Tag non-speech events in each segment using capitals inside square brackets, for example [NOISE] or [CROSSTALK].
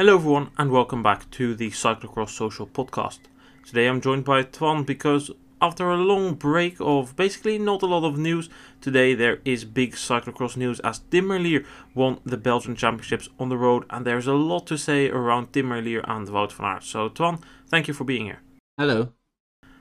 Hello, everyone, and welcome back to the Cyclocross Social Podcast. Today I'm joined by Twan because after a long break of basically not a lot of news, today there is big cyclocross news as Tim Merlier won the Belgian Championships on the road, and there's a lot to say around Tim Merlier and Wout van Aert. So, Twan, thank you for being here. Hello.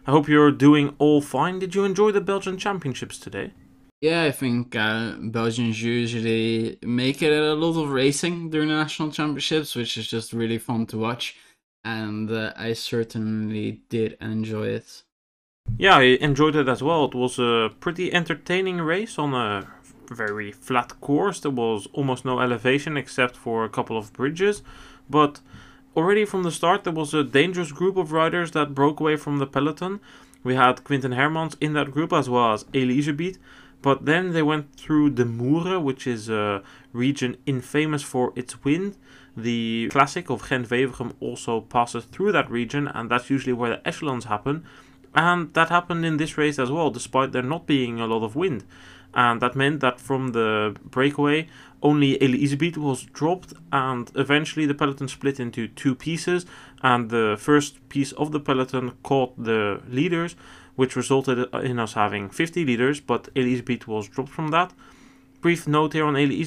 I hope you're doing all fine. Did you enjoy the Belgian Championships today? Yeah, I think uh, Belgians usually make it a lot of racing during the national championships, which is just really fun to watch. And uh, I certainly did enjoy it. Yeah, I enjoyed it as well. It was a pretty entertaining race on a very flat course. There was almost no elevation except for a couple of bridges. But already from the start, there was a dangerous group of riders that broke away from the peloton. We had Quinten Hermans in that group as well as Elie But then they went through the Moere, which is a region infamous for its wind. The classic of Gent Wevelgem also passes through that region, and that's usually where the echelons happen. And that happened in this race as well, despite there not being a lot of wind. And that meant that from the breakaway, only Elie was dropped, and eventually the peloton split into two pieces. And the first piece of the peloton caught the leaders, which resulted in us having 50 leaders, but Elie was dropped from that. Brief note here on Elie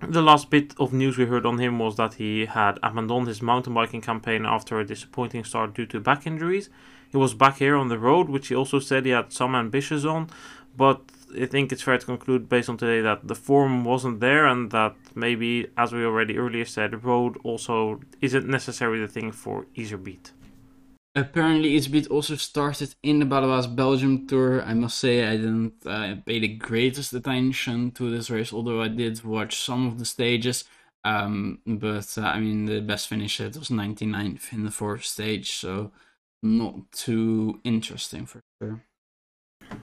the last bit of news we heard on him was that he had abandoned his mountain biking campaign after a disappointing start due to back injuries. He was back here on the road, which he also said he had some ambitions on, but I think it's fair to conclude based on today that the form wasn't there and that maybe, as we already earlier said, road also isn't necessarily the thing for Iserbyt. Apparently, Iserbyt also started in the Baloise Belgium tour. I must say, I didn't uh, pay the greatest attention to this race, although I did watch some of the stages. Um, but uh, I mean, the best finish it was 99th in the fourth stage, so not too interesting for sure.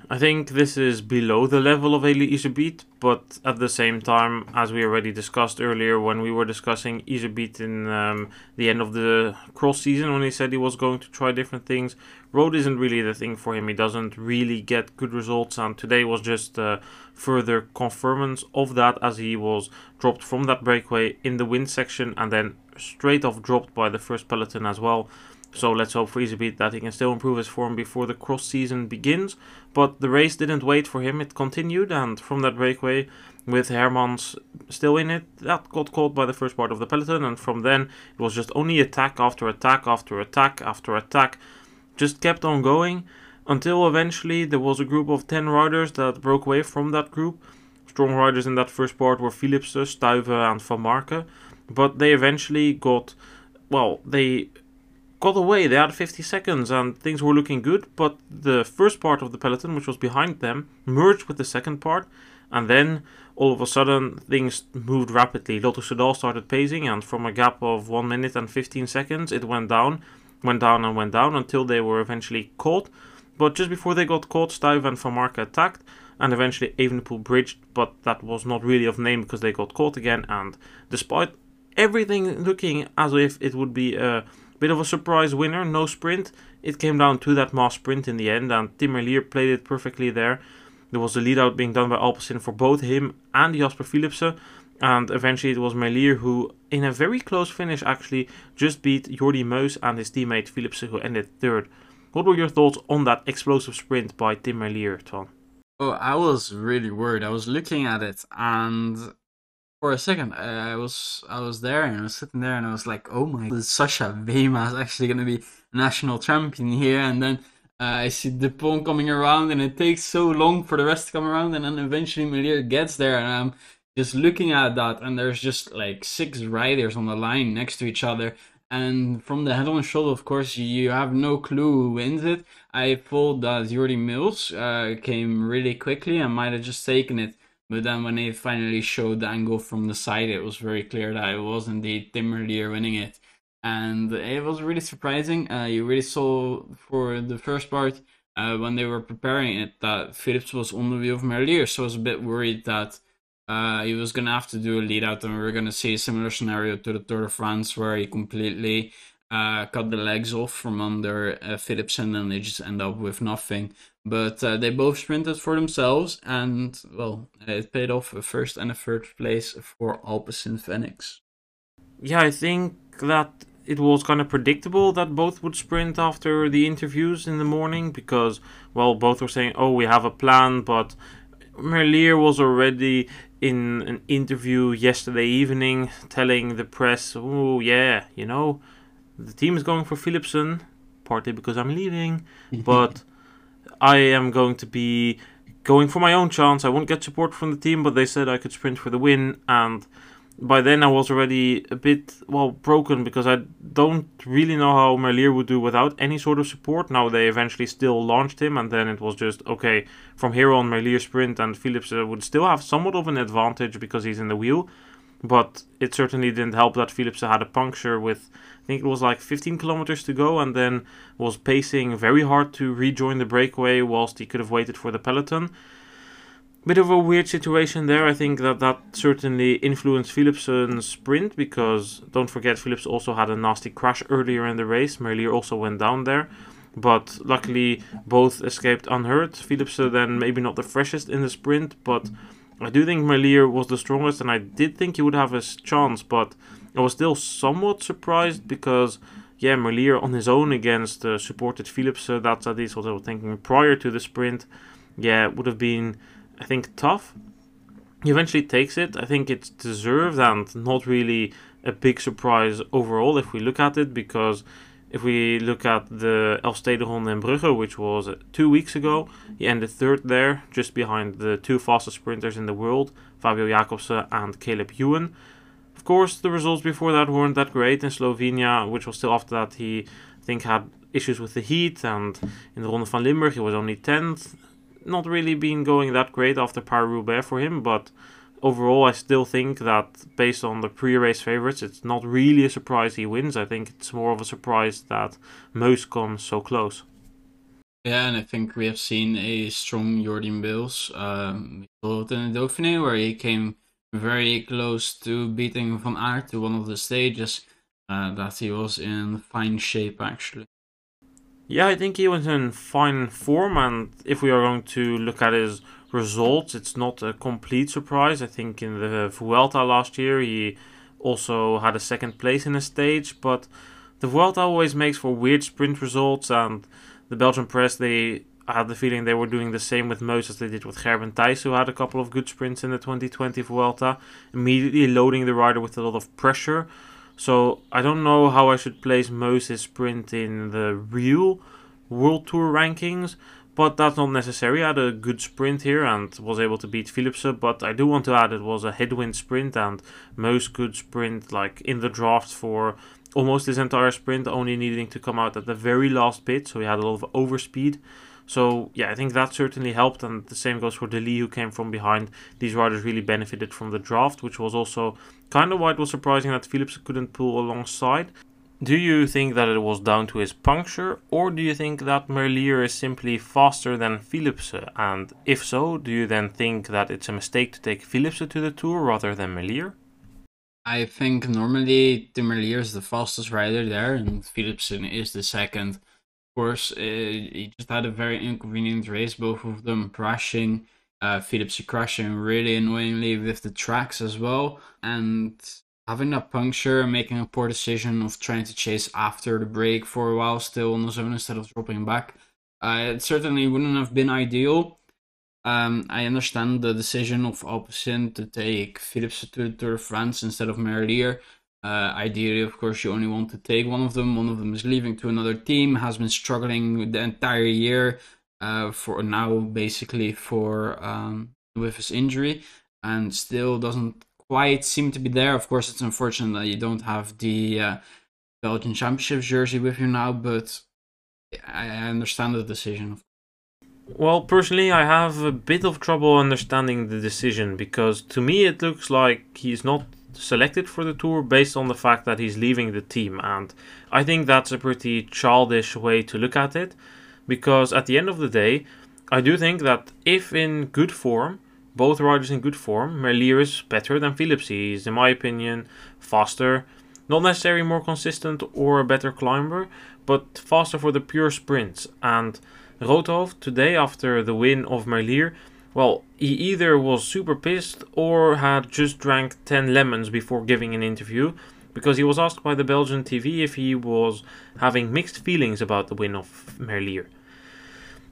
I think this is below the level of Elie Iserbyt, but at the same time, as we already discussed earlier when we were discussing Iserbyt in um, the end of the cross season, when he said he was going to try different things, road isn't really the thing for him. He doesn't really get good results, and today was just uh, further confirmance of that as he was dropped from that breakaway in the wind section and then straight off dropped by the first peloton as well. So let's hope for Iserbyt that he can still improve his form before the cross season begins. But the race didn't wait for him, it continued, and from that breakaway, with Hermans still in it, that got caught by the first part of the peloton, and from then it was just only attack after attack after attack after attack, just kept on going until eventually there was a group of 10 riders that broke away from that group. Strong riders in that first part were Philipsen, Stuyven, and Vanmarcke, but they eventually got well, they got away. They had 50 seconds and things were looking good, but the first part of the peloton, which was behind them, merged with the second part, and then all of a sudden things moved rapidly. Lotto Soudal started pacing, and from a gap of 1 minute and 15 seconds, it went down, went down, and went down until they were eventually caught. But just before they got caught, Stuyven and Vanmarcke attacked, and eventually Evenepoel bridged, but that was not really of name because they got caught again. And despite everything looking as if it would be a Bit of a surprise winner, no sprint. It came down to that mass sprint in the end, and Tim Merlier played it perfectly there. There was a lead out being done by Alpecin for both him and Jasper Philipsen. And eventually it was Merlier who, in a very close finish, actually just beat Jordi Meeus and his teammate Philipsen, who ended third. What were your thoughts on that explosive sprint by Tim Merlier, Ton? Oh, I was really worried. I was looking at it, and for a second, I was I was there and I was sitting there and I was like, oh my, Sasha Weemaes is actually gonna be national champion here, and then uh, I see Dupont coming around, and it takes so long for the rest to come around, and then eventually Merlier gets there, and I'm just looking at that, and there's just like six riders on the line next to each other, and from the head-on shot, of course, you have no clue who wins it. I thought that Jordi Meeus uh, came really quickly and might have just taken it but then when they finally showed the angle from the side, it was very clear that it was indeed Tim Merlier winning it. And it was really surprising. Uh, you really saw for the first part uh, when they were preparing it that Phillips was on the wheel of Merlier. So I was a bit worried that uh, he was going to have to do a lead out and we were going to see a similar scenario to the Tour de France where he completely uh, cut the legs off from under uh, Philipsen and they just end up with nothing. But uh, they both sprinted for themselves, and well, it paid off a first and a third place for Alpecin Fenix. yeah, I think that it was kind of predictable that both would sprint after the interviews in the morning because, well, both were saying, oh, we have a plan, but Merlier was already in an interview yesterday evening telling the press, oh, yeah, you know, the team is going for Philipsen, partly because I'm leaving, [LAUGHS] but I am going to be going for my own chance. I won't get support from the team, but they said I could sprint for the win, and by then I was already a bit well broken because I don't really know how Merlier would do without any sort of support. Now they eventually still launched him, and then it was just okay from here on. Merlier sprint and Philips would still have somewhat of an advantage because he's in the wheel, but it certainly didn't help that Philips had a puncture with I think it was like 15 kilometers to go, and then was pacing very hard to rejoin the breakaway whilst he could have waited for the peloton bit of a weird situation there. I think that that certainly influenced Philipsen's sprint because don't forget Philips also had a nasty crash earlier in the race. Merlier also went down there, but luckily both escaped unhurt. Philips then maybe not the freshest in the sprint, but I do think Merlier was the strongest, and I did think he would have a chance, but I was still somewhat surprised because. Yeah, Merlier on his own against uh, supported Philips. Uh, that's at least what I was thinking prior to the sprint. Yeah, would have been I think, tough. He eventually takes it. I think it's deserved and not really a big surprise overall if we look at it because if we look at the Elfstedenronde in Brugge, which was uh, two weeks ago, he ended third there, just behind the two fastest sprinters in the world, Fabio Jakobsen and Caleb Ewan. Of course, the results before that weren't that great in Slovenia, which was still after that he, I think, had issues with the heat, and in the Ronde van Limburg he was only 10th not really been going that great after Paris Roubaix for him, but overall, I still think that based on the pre race favourites, it's not really a surprise he wins. I think it's more of a surprise that Meeus comes so close. Yeah, and I think we have seen a strong Jordan Bills. Um, in the Dauphiné, where he came very close to beating Van Aert to one of the stages. Uh, that he was in fine shape, actually. Yeah, I think he was in fine form, and if we are going to look at his results, it's not a complete surprise. I think in the Vuelta last year, he also had a second place in a stage, but the Vuelta always makes for weird sprint results, and the Belgian press, they had the feeling they were doing the same with Meeus as they did with Gerben Thijs, who had a couple of good sprints in the 2020 Vuelta, immediately loading the rider with a lot of pressure. So I don't know how I should place Moses sprint in the real World Tour rankings, but that's not necessary. I had a good sprint here and was able to beat Philipsen, but I do want to add it was a headwind sprint and most good sprint like in the draft for almost his entire sprint, only needing to come out at the very last bit, so he had a lot of overspeed. So yeah, I think that certainly helped, and the same goes for Lee, who came from behind. These riders really benefited from the draft, which was also kind of why it was surprising that Philips couldn't pull alongside. Do you think that it was down to his puncture, or do you think that Merlier is simply faster than Philipsen? And if so, do you then think that it's a mistake to take Philipsen to the Tour rather than Merlier? I think normally Merlier is the fastest rider there, and Philipsen is the second Of course, uh, he just had a very inconvenient race, both of them crashing. Uh, Phillips crashing really annoyingly with the tracks as well, and having that puncture, and making a poor decision of trying to chase after the break for a while still on the zone instead of dropping back. Uh, it certainly wouldn't have been ideal. Um, I understand the decision of Alpecin to take Philips to the Tour de France instead of Merlier. Uh, ideally, of course, you only want to take one of them. One of them is leaving to another team, has been struggling the entire year uh, for now, basically for um, with his injury, and still doesn't quite seem to be there. Of course, it's unfortunate that you don't have the uh, Belgian Championship jersey with you now, but I understand the decision. Well, personally, I have a bit of trouble understanding the decision because to me it looks like he's not selected for the tour based on the fact that he's leaving the team. And I think that's a pretty childish way to look at it because at the end of the day, I do think that if in good form, both riders in good form, Merlier is better than Philips. is, in my opinion, faster, not necessarily more consistent or a better climber, but faster for the pure sprints. And Roodhooft today, after the win of Merlier, well, he either was super pissed or had just drank 10 lemons before giving an interview because he was asked by the Belgian TV if he was having mixed feelings about the win of Merlier.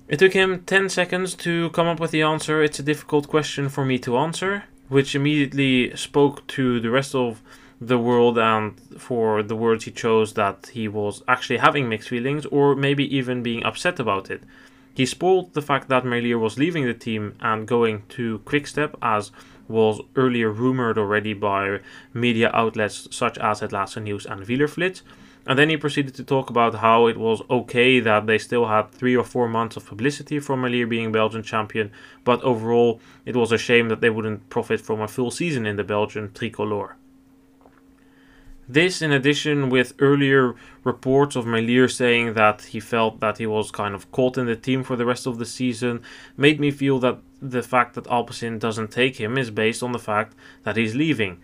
It took him 10 seconds to come up with the answer. It's a difficult question for me to answer, which immediately spoke to the rest of the world and for the words he chose that he was actually having mixed feelings or maybe even being upset about it. He spoiled the fact that Merlier was leaving the team and going to Quickstep, as was earlier rumored already by media outlets such as Het Laatste Nieuws and Wielerflits. And then he proceeded to talk about how it was okay that they still had three or four months of publicity from Merlier being Belgian champion, but overall it was a shame that they wouldn't profit from a full season in the Belgian tricolor. This, in addition with earlier reports of Merlier saying that he felt that he was kind of caught in the team for the rest of the season, made me feel that the fact that Alpecin doesn't take him is based on the fact that he's leaving.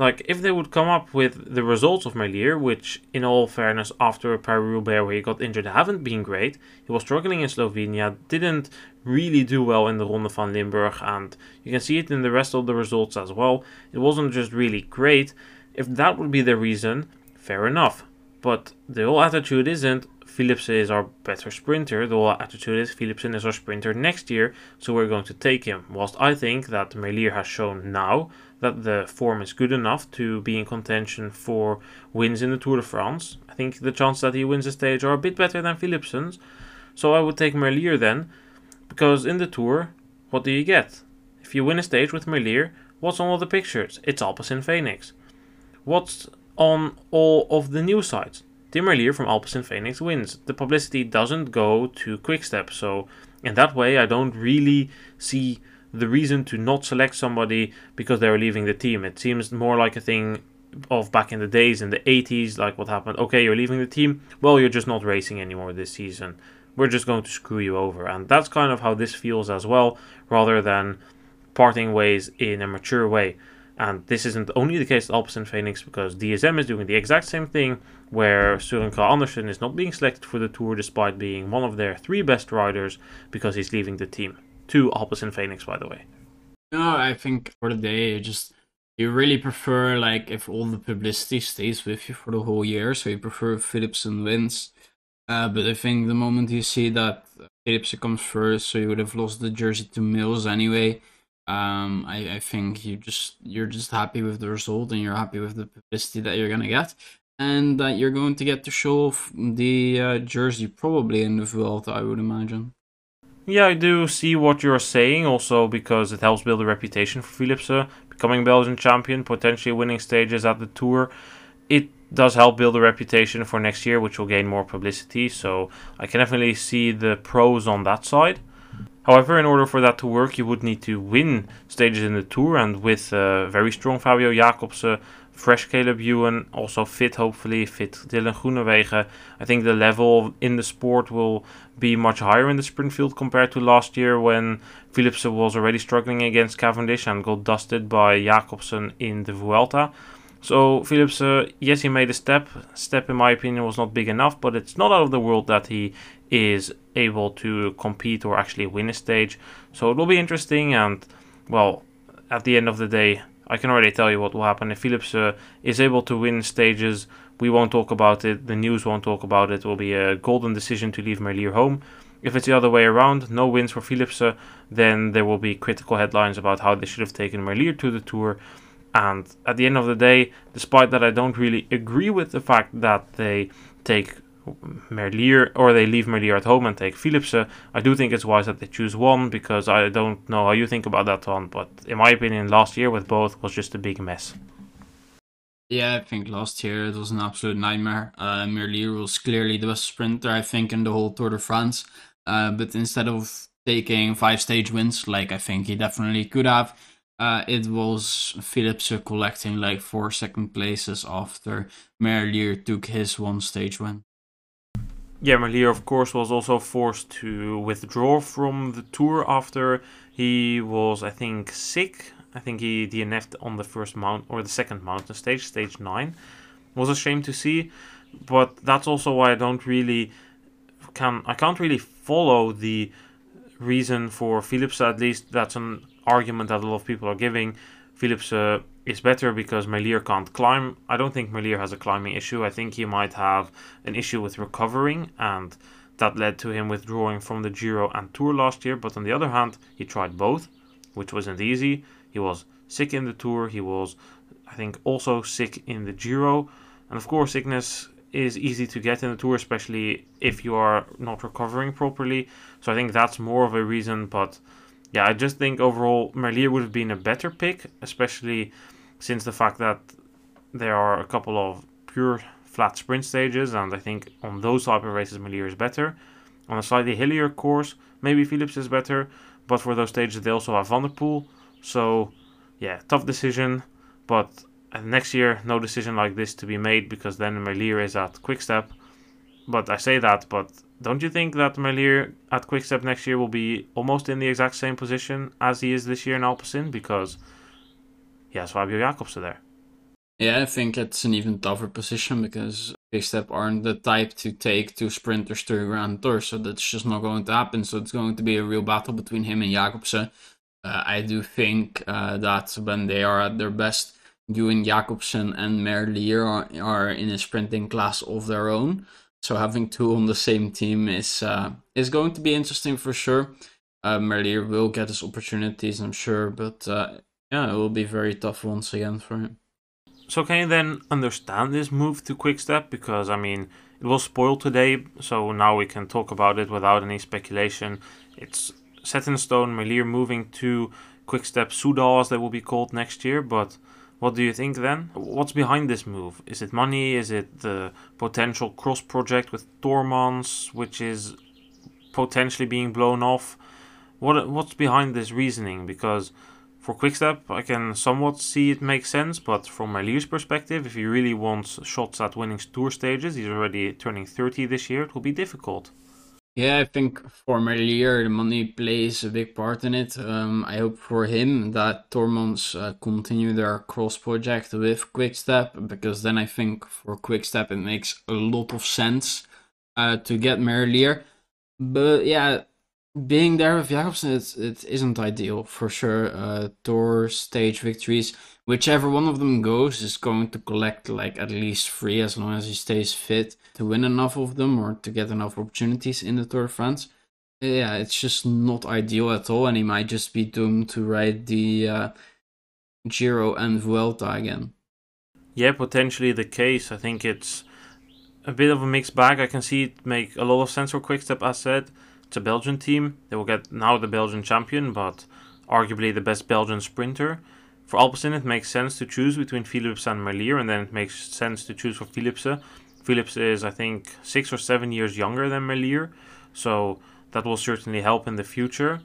Like, if they would come up with the results of Merlier, which, in all fairness, after a Paris-Roubaix where he got injured, haven't been great. He was struggling in Slovenia, didn't really do well in the Ronde van Limburg, and you can see it in the rest of the results as well. It wasn't just really great. If that would be the reason, fair enough. But the whole attitude isn't Philipsen is our better sprinter. The whole attitude is Philipsen is our sprinter next year, so we're going to take him. Whilst I think that Merlier has shown now that the form is good enough to be in contention for wins in the Tour de France. I think the chances that he wins a stage are a bit better than Philipsen's. So I would take Merlier then, because in the Tour, what do you get? If you win a stage with Merlier, what's on all the pictures? It's Alpecin Fenix. What's on all of the news sites? Tim Merlier from Alpecin Fenix wins. The publicity doesn't go to Quickstep, so in that way I don't really see the reason to not select somebody because they are leaving the team. It seems more like a thing of back in the days in the 80s, like what happened. Okay, you're leaving the team. Well, you're just not racing anymore this season. We're just going to screw you over. And that's kind of how this feels as well, rather than parting ways in a mature way. And this isn't only the case at Alpecin Fenix because DSM is doing the exact same thing where Søren Kragh Andersen is not being selected for the tour despite being one of their three best riders because he's leaving the team to Alpecin Fenix, by the way. No, I think for the day, you just you really prefer like if all the publicity stays with you for the whole year, so you prefer Philipsen wins. Uh, but I think the moment you see that Philipsen comes first, so you would have lost the jersey to Mills anyway. Um, I, I think you just you're just happy with the result and you're happy with the publicity that you're gonna get, and that you're going to get to show off the uh, jersey probably in the Vuelta, I would imagine. Yeah, I do see what you're saying, also because it helps build a reputation for Philipsen, becoming Belgian champion, potentially winning stages at the Tour. It does help build a reputation for next year, which will gain more publicity, so I can definitely see the pros on that side. However, in order for that to work, you would need to win stages in the Tour, and with uh, very strong Fabio Jakobsen, fresh Caleb Ewan, also fit, hopefully, fit Dylan Groenewegen. I think the level in the sport will be much higher in the sprint field compared to last year when Philipsen was already struggling against Cavendish and got dusted by Jakobsen in the Vuelta. So Philipsen, yes, he made a step. Step, in my opinion, was not big enough, but it's not out of the world that he is able to compete or actually win a stage. So it will be interesting, and well, at the end of the day, I can already tell you what will happen. If Phillips uh, is able to win stages, we won't talk about it. The news won't talk about it. It will be a golden decision to leave Merlier home. If it's the other way around, no wins for Phillips, uh, then there will be critical headlines about how they should have taken Merlier to the Tour. And at the end of the day, despite that I don't really agree with the fact that they take Merlier or they leave Merlier at home and take Philipsen. I do think it's wise that they choose one because I don't know how you think about that one, but in my opinion, last year with both was just a big mess. Yeah, I think last year it was an absolute nightmare. Uh, Merlier was clearly the best sprinter, I think, in the whole Tour de France. Uh, but instead of taking five stage wins, like I think he definitely could have, uh, it was Philipsen collecting like four second places after Merlier took his one stage win. Yeah, Merlier, of course, was also forced to withdraw from the tour after he was, I think, sick. I think he DNF'd on the first mount or the second mountain stage, stage nine. Was a shame to see, but that's also why I don't really can I can't really follow the reason for Philipsen. At least that's an argument that a lot of people are giving Philips uh, is better because Merlier can't climb. I don't think Merlier has a climbing issue. I think he might have an issue with recovering, and that led to him withdrawing from the Giro and Tour last year. But on the other hand, he tried both, which wasn't easy. He was sick in the Tour. He was, I think, also sick in the Giro. And of course, sickness is easy to get in the Tour, especially if you are not recovering properly. So I think that's more of a reason. But yeah, I just think overall Merlier would have been a better pick, especially since the fact that there are a couple of pure flat sprint stages, and I think on those type of races Merlier is better. On a slightly hillier course, maybe Philips is better, but for those stages they also have Van der Poel. So yeah, tough decision, but next year no decision like this to be made because then Merlier is at Quickstep. But I say that, but don't you think that Merlier at Quickstep next year will be almost in the exact same position as he is this year in Alpecin because he has Fabio Jakobsen there? Yeah, I think it's an even tougher position because Quickstep aren't the type to take two sprinters to a Grand Tour, so that's just not going to happen. So it's going to be a real battle between him and Jakobsen. Uh, I do think uh, that when they are at their best, Ewan Jakobsen and Merlier are, are in a sprinting class of their own. So having two on the same team is uh, is going to be interesting for sure. Uh, Merlier will get his opportunities, I'm sure, but uh, yeah, it will be very tough once again for him. So can you then understand this move to Quickstep? Because I mean, it was spoiled today, so now we can talk about it without any speculation. It's set in stone. Merlier moving to Quickstep Soudal, as they will be called next year, but what do you think then? What's behind this move? Is it money? Is it the potential cross project with Tormans, which is potentially being blown off? What what's behind this reasoning? Because for Quickstep, I can somewhat see it makes sense, but from my Merlier's perspective, if he really wants shots at winning tour stages, he's already turning 30 this year, it will be difficult. Yeah, I think for Merlier, the money plays a big part in it. Um, I hope for him that Tormans uh, continue their cross project with Quickstep because then I think for Quickstep it makes a lot of sense uh, to get Merlier. But yeah, being there with Jakobsen, it, it isn't ideal for sure. Uh, Tour stage victories, whichever one of them goes, is going to collect like at least three as long as he stays fit to win enough of them or to get enough opportunities in the Tour de France. Yeah, it's just not ideal at all, and he might just be doomed to ride the uh, Giro and Vuelta again. Yeah, potentially the case. I think it's a bit of a mixed bag. I can see it make a lot of sense for Quickstep. As said, a Belgian team. They will get now the Belgian champion, but arguably the best Belgian sprinter. For Alpecin, it makes sense to choose between Philips and Merlier, and then it makes sense to choose for Philipsen Philips is, I think, six or seven years younger than Merlier, so that will certainly help in the future.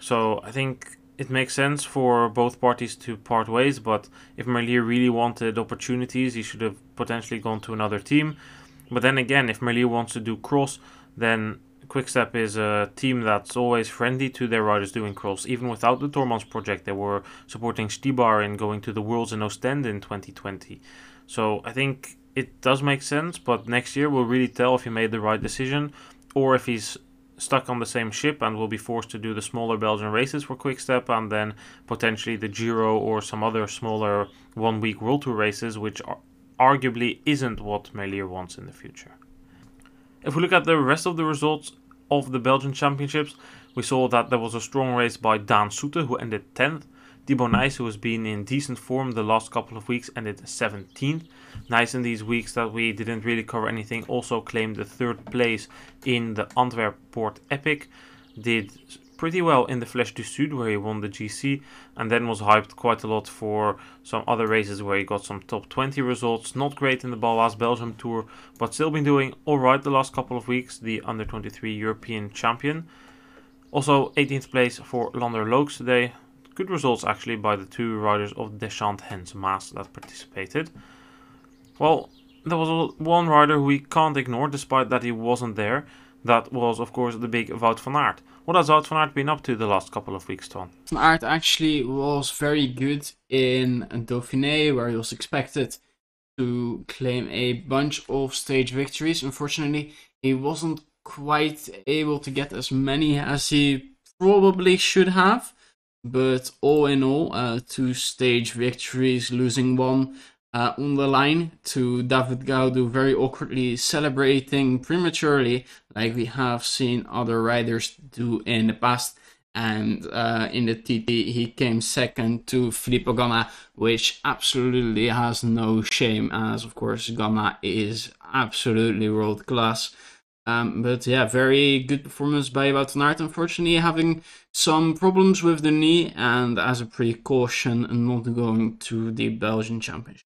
So I think it makes sense for both parties to part ways, but if Merlier really wanted opportunities, he should have potentially gone to another team. But then again, if Merlier wants to do cross, then Quickstep is a team that's always friendly to their riders doing cross. Even without the Tormans project, they were supporting Štybar in going to the Worlds in Ostend in 2020. So I think it does make sense, but next year we'll really tell if he made the right decision or if he's stuck on the same ship and will be forced to do the smaller Belgian races for Quickstep and then potentially the Giro or some other smaller one week World Tour races, which arguably isn't what Merlier wants in the future. If we look at the rest of the results of the Belgian Championships, we saw that there was a strong race by Daan Soete, who ended 10th. Thibau Nys, who has been in decent form the last couple of weeks, ended 17th. Nys in these weeks that we didn't really cover anything, also claimed the third place in the Antwerp Port Epic. Did pretty well in the Flèche du Sud, where he won the GC, and then was hyped quite a lot for some other races where he got some top 20 results. Not great in the Baloise Belgium Tour, but still been doing alright the last couple of weeks, the under 23 European champion. Also, 18th place for Lander Loockx today, good results actually by the two riders of Deschacht Hens Maes that participated. Well, there was one rider who we can't ignore despite that he wasn't there. That was, of course, the big Wout van Aert. What has Wout van Aert been up to the last couple of weeks, Ton? Van Aert actually was very good in Dauphiné, where he was expected to claim a bunch of stage victories. Unfortunately, he wasn't quite able to get as many as he probably should have. But all in all, uh, two stage victories, losing one uh, on the line to David Gaudu, very awkwardly celebrating prematurely, like we have seen other riders do in the past. And uh, in the TT, he came second to Filippo Ganna, which absolutely has no shame, as of course Ganna is absolutely world class. Um, but yeah, very good performance by Wout Aert. Unfortunately, having some problems with the knee, and as a precaution, not going to the Belgian Championship.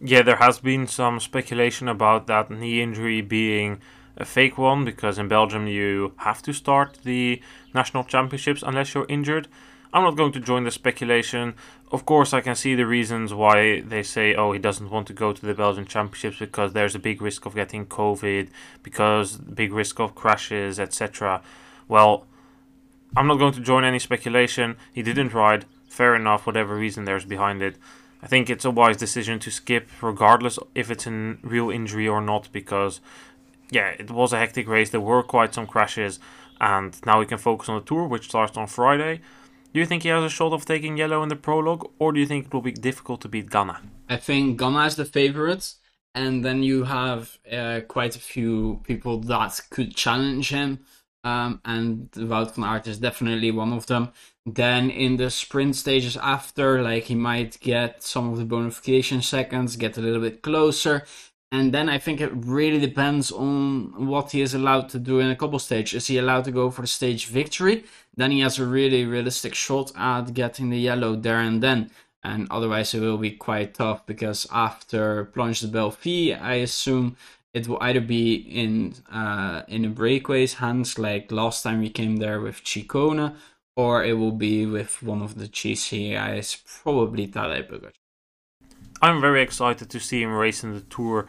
Yeah, there has been some speculation about that knee injury being a fake one because in Belgium you have to start the national championships unless you're injured. I'm not going to join the speculation. Of course, I can see the reasons why they say, oh, he doesn't want to go to the Belgian Championships because there's a big risk of getting COVID, because big risk of crashes, etc. Well, I'm not going to join any speculation. He didn't ride. Fair enough, whatever reason there's behind it. I think it's a wise decision to skip, regardless if it's a real injury or not, because yeah, it was a hectic race. There were quite some crashes, and now we can focus on the tour, which starts on Friday. Do you think he has a shot of taking yellow in the prologue, or do you think it will be difficult to beat Ganna? I think Ganna is the favorite, and then you have uh, quite a few people that could challenge him, um, and Wout van Aert is definitely one of them. Then in the sprint stages after, like he might get some of the bonification seconds, get a little bit closer, and then I think it really depends on what he is allowed to do in a couple stages. Is he allowed to go for the stage victory? Then he has a really realistic shot at getting the yellow there and then. And otherwise, it will be quite tough because after Planche de Belfi, I assume it will either be in uh, in a breakaways hands, like last time we came there with Ciccone, or it will be with one of the GC guys, probably Tadej Pogacar. I'm very excited to see him race in the Tour.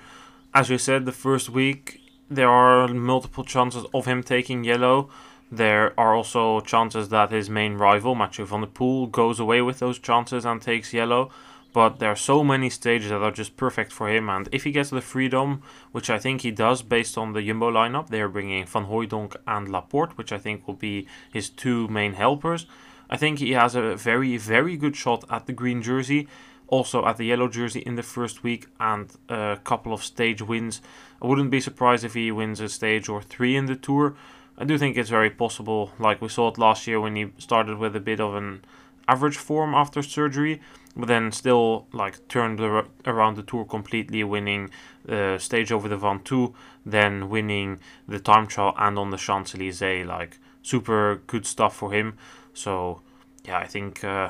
As you said, the first week there are multiple chances of him taking yellow. There are also chances that his main rival, Mathieu van der Poel, goes away with those chances and takes yellow. But there are so many stages that are just perfect for him. And if he gets the freedom, which I think he does based on the Jumbo lineup, they are bringing Van Hooydonck and Laporte, which I think will be his two main helpers. I think he has a very, very good shot at the green jersey also at the yellow jersey in the first week and a couple of stage wins. I wouldn't be surprised if he wins a stage or three in the tour. I do think it's very possible, like we saw it last year when he started with a bit of an average form after surgery, but then still like turned around the tour completely, winning the stage over the Ventoux, then winning the time trial and on the Champs Elysees. Like super good stuff for him. So yeah, I think. Uh,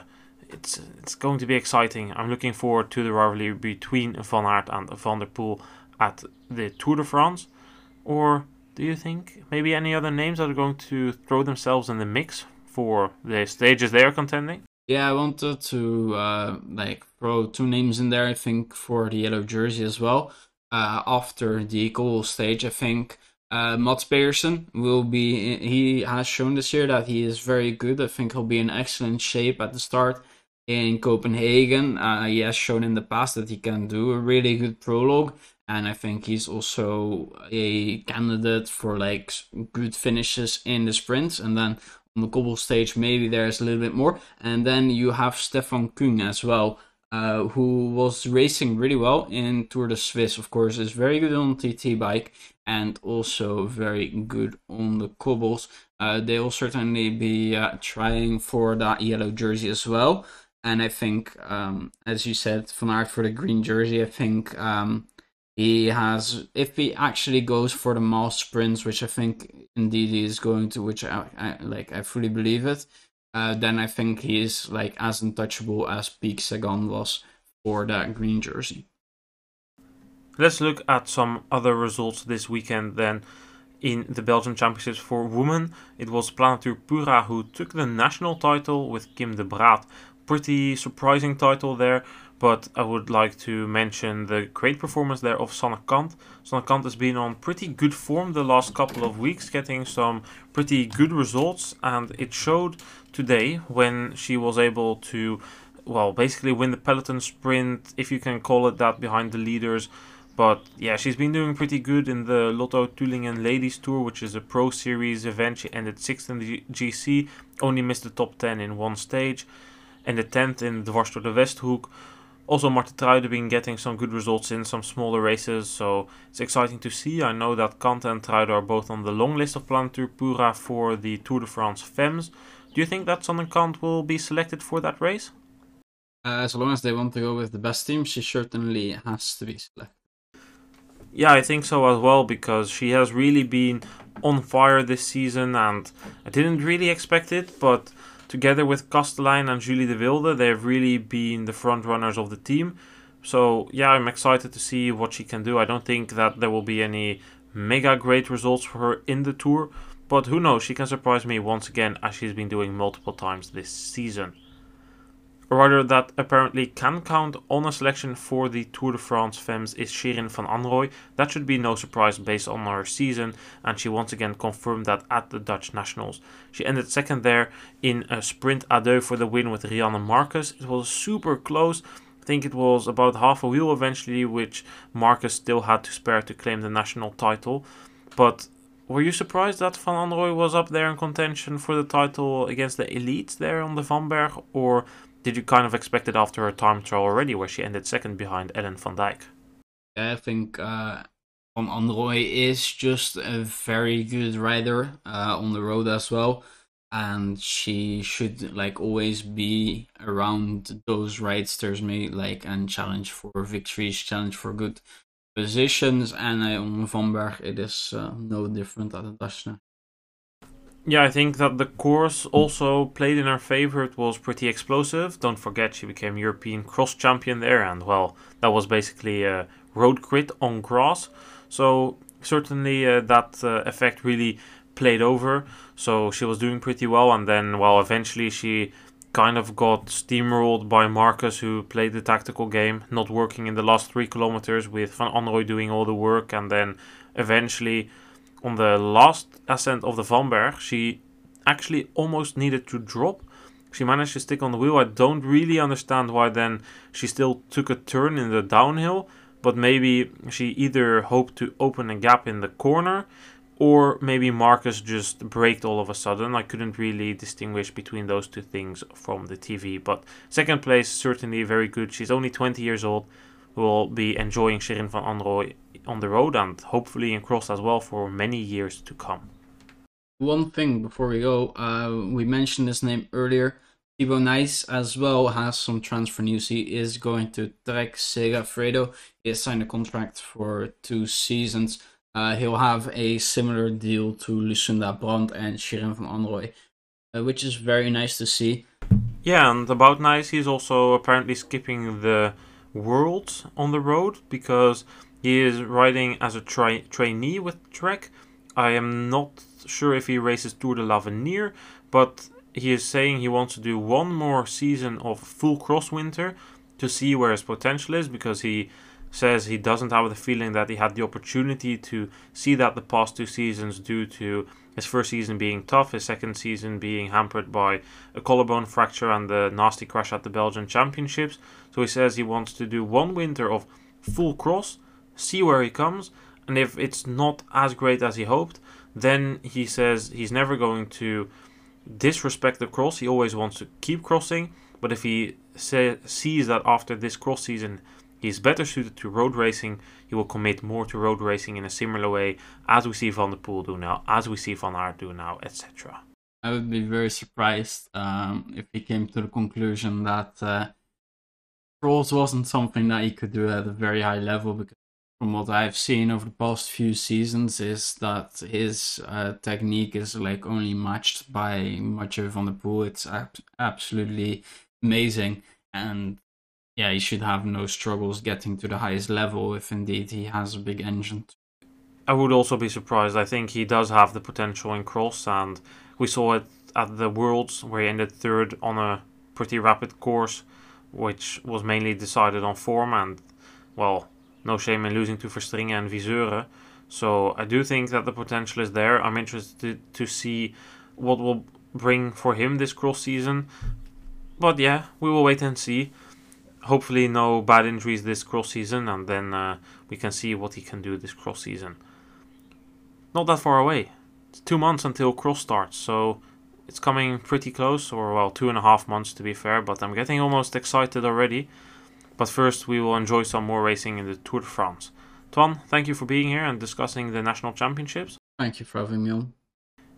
it's it's going to be exciting. I'm looking forward to the rivalry between Van Aert and Van der Poel at the Tour de France. Or do you think maybe any other names that are going to throw themselves in the mix for the stages they are contending? Yeah, I wanted to uh, like throw two names in there. I think for the yellow jersey as well. Uh, after the goal stage, I think uh, Mads Pedersen will be. He has shown this year that he is very good. I think he'll be in excellent shape at the start in Copenhagen. Uh, he has shown in the past that he can do a really good prologue, and I think he's also a candidate for like good finishes in the sprints. And then the cobble stage, maybe there's a little bit more. And then you have Stefan Kung as well. Uh, who was racing really well in Tour de Suisse, of course, is very good on TT bike and also very good on the cobbles. Uh, they will certainly be uh, trying for that yellow jersey as well and I think, um, as you said, Van Aert for the green jersey. I think um, he has, if he actually goes for the mass sprints, which I think indeed he is going to, which I, I like, I fully believe it. Uh, then I think he is like as untouchable as Peak Sagan was for that green jersey. Let's look at some other results this weekend then. In the Belgian Championships for women, it was Plantur Pura who took the national title with Kim de Baat, pretty surprising title there. But I would like to mention the great performance there of. Sanne Cant has been on pretty good form the last couple of weeks, getting some pretty good results, and it showed today when she was able to, well, basically win the peloton sprint, if you can call it that, behind the leaders But yeah, she's been doing pretty good in the Lotto Thüringen Ladies Tour, which is a Pro Series event. She ended 6th in the GC, only missed the top 10 in one stage, and the 10th in Dwars door de Westhoek. Also, Marthe Truyen been getting some good results in some smaller races, so it's exciting to see. I know that Cant and Truiden are both on the long list of Plantur Pura for the Tour de France Femmes. Do you think that Sanne Cant will be selected for that race? Uh, as long as they want to go with the best team, she certainly has to be selected. Yeah, I think so as well because she has really been on fire this season and I didn't really expect it, but together with Kastelijn and Julie de Wilde, they've really been the front runners of the team. So yeah, I'm excited to see what she can do. I don't think that there will be any mega great results for her in the tour, but who knows, she can surprise me once again as she's been doing multiple times this season. A rider that apparently can count on a selection for the Tour de France Femmes is Shirin van Anrooy. That should be no surprise based on her season, and she once again confirmed that at the Dutch Nationals. She ended second there in a sprint à deux for the win with Riejanne Markus. It was super close. I think it was about half a wheel eventually, which Markus still had to spare to claim the national title. But were you surprised that Van Anrooy was up there in contention for the title against the elites there on the VAMberg, or did you kind of expect it after her time trial already, where she ended second behind Ellen van Dijk? I think uh, Van Anrooy is just a very good rider uh, on the road as well, and she should like always be around those riders, maybe like and challenge for victories, challenge for good positions. And uh, on VAMberg, it is uh, no different at Dutch yeah, I think that the course also played in her favor. It was pretty explosive. Don't forget, she became European cross champion there, and well, that was basically a road crit on grass. So, certainly uh, that uh, effect really played over. So, she was doing pretty well, and then, well, eventually she kind of got steamrolled by Markus, who played the tactical game, not working in the last three kilometers, with Van Anrooy doing all the work, and then eventually on the last ascent of the VAMberg, she actually almost needed to drop. She managed to stick on the wheel. I don't really understand why then she still took a turn in the downhill, but maybe she either hoped to open a gap in the corner or maybe Markus just braked all of a sudden. I couldn't really distinguish between those two things from the TV, but second place certainly very good. She's only 20 years old. Will be enjoying Shirin van Anrooy on the road and hopefully in cross as well for many years to come. One thing before we go, uh, we mentioned his name earlier. Thibau Nys as well has some transfer news. He is going to Trek Segafredo. He has signed a contract for two seasons. Uh, he'll have a similar deal to Lucinda Brand and Shirin van Anrooy, uh, which is very nice to see. Yeah, and about Nys, he's also apparently skipping the world on the road because he is riding as a tra- trainee with Trek. I am not sure if he races Tour de l'Avenir, but he is saying he wants to do one more season of full cross winter to see where his potential is because he says he doesn't have the feeling that he had the opportunity to see that the past two seasons due to his first season being tough, his second season being hampered by a collarbone fracture and the nasty crash at the Belgian Championships. So he says he wants to do one winter of full cross see where he comes, and if it's not as great as he hoped, then he says he's never going to disrespect the cross. He always wants to keep crossing, but if he sees that after this cross season he's better suited to road racing, he will commit more to road racing in a similar way as we see Van der Poel do now, as we see Van Aert do now, etc. I would be very surprised um, if he came to the conclusion that uh, cross wasn't something that he could do at a very high level because from what I've seen over the past few seasons is that his uh, technique is like only matched by Mathieu van der Poel. It's ab- absolutely amazing, and yeah, he should have no struggles getting to the highest level if indeed he has a big engine. I would also be surprised. I think he does have the potential in cross, and we saw it at the Worlds where he ended third on a pretty rapid course, which was mainly decided on form and well no shame in losing to Verstrynge and Wyseure. So I do think that the potential is there. I'm interested to see what will bring for him this cross season. But yeah, we will wait and see. hopefully no bad injuries this cross season, and then uh, we can see what he can do this cross season. Not that far away. It's two months until cross starts, so it's coming pretty close, or well, two and a half months to be fair. But I'm getting almost excited already. But first, we will enjoy some more racing in the Tour de France. Twan, thank you for being here and discussing the national championships. Thank you for having me on.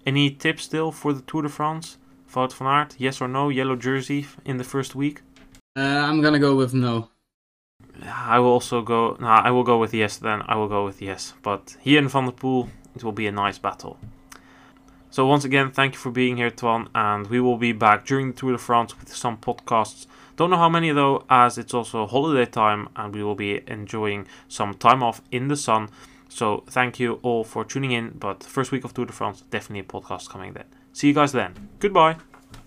Any tips still for the Tour de France? Wout van Aert, yes or no? Yellow jersey in the first week? Uh, I'm gonna go with no. I will also go. No, I will go with yes. Then I will go with yes. But here in Van der Poel, it will be a nice battle. So once again, thank you for being here, Twan, and we will be back during the Tour de France with some podcasts. Don't know how many though, as it's also holiday time, and we will be enjoying some time off in the sun. So thank you all for tuning in. But first week of Tour de France, definitely a podcast coming then. See you guys then. Goodbye.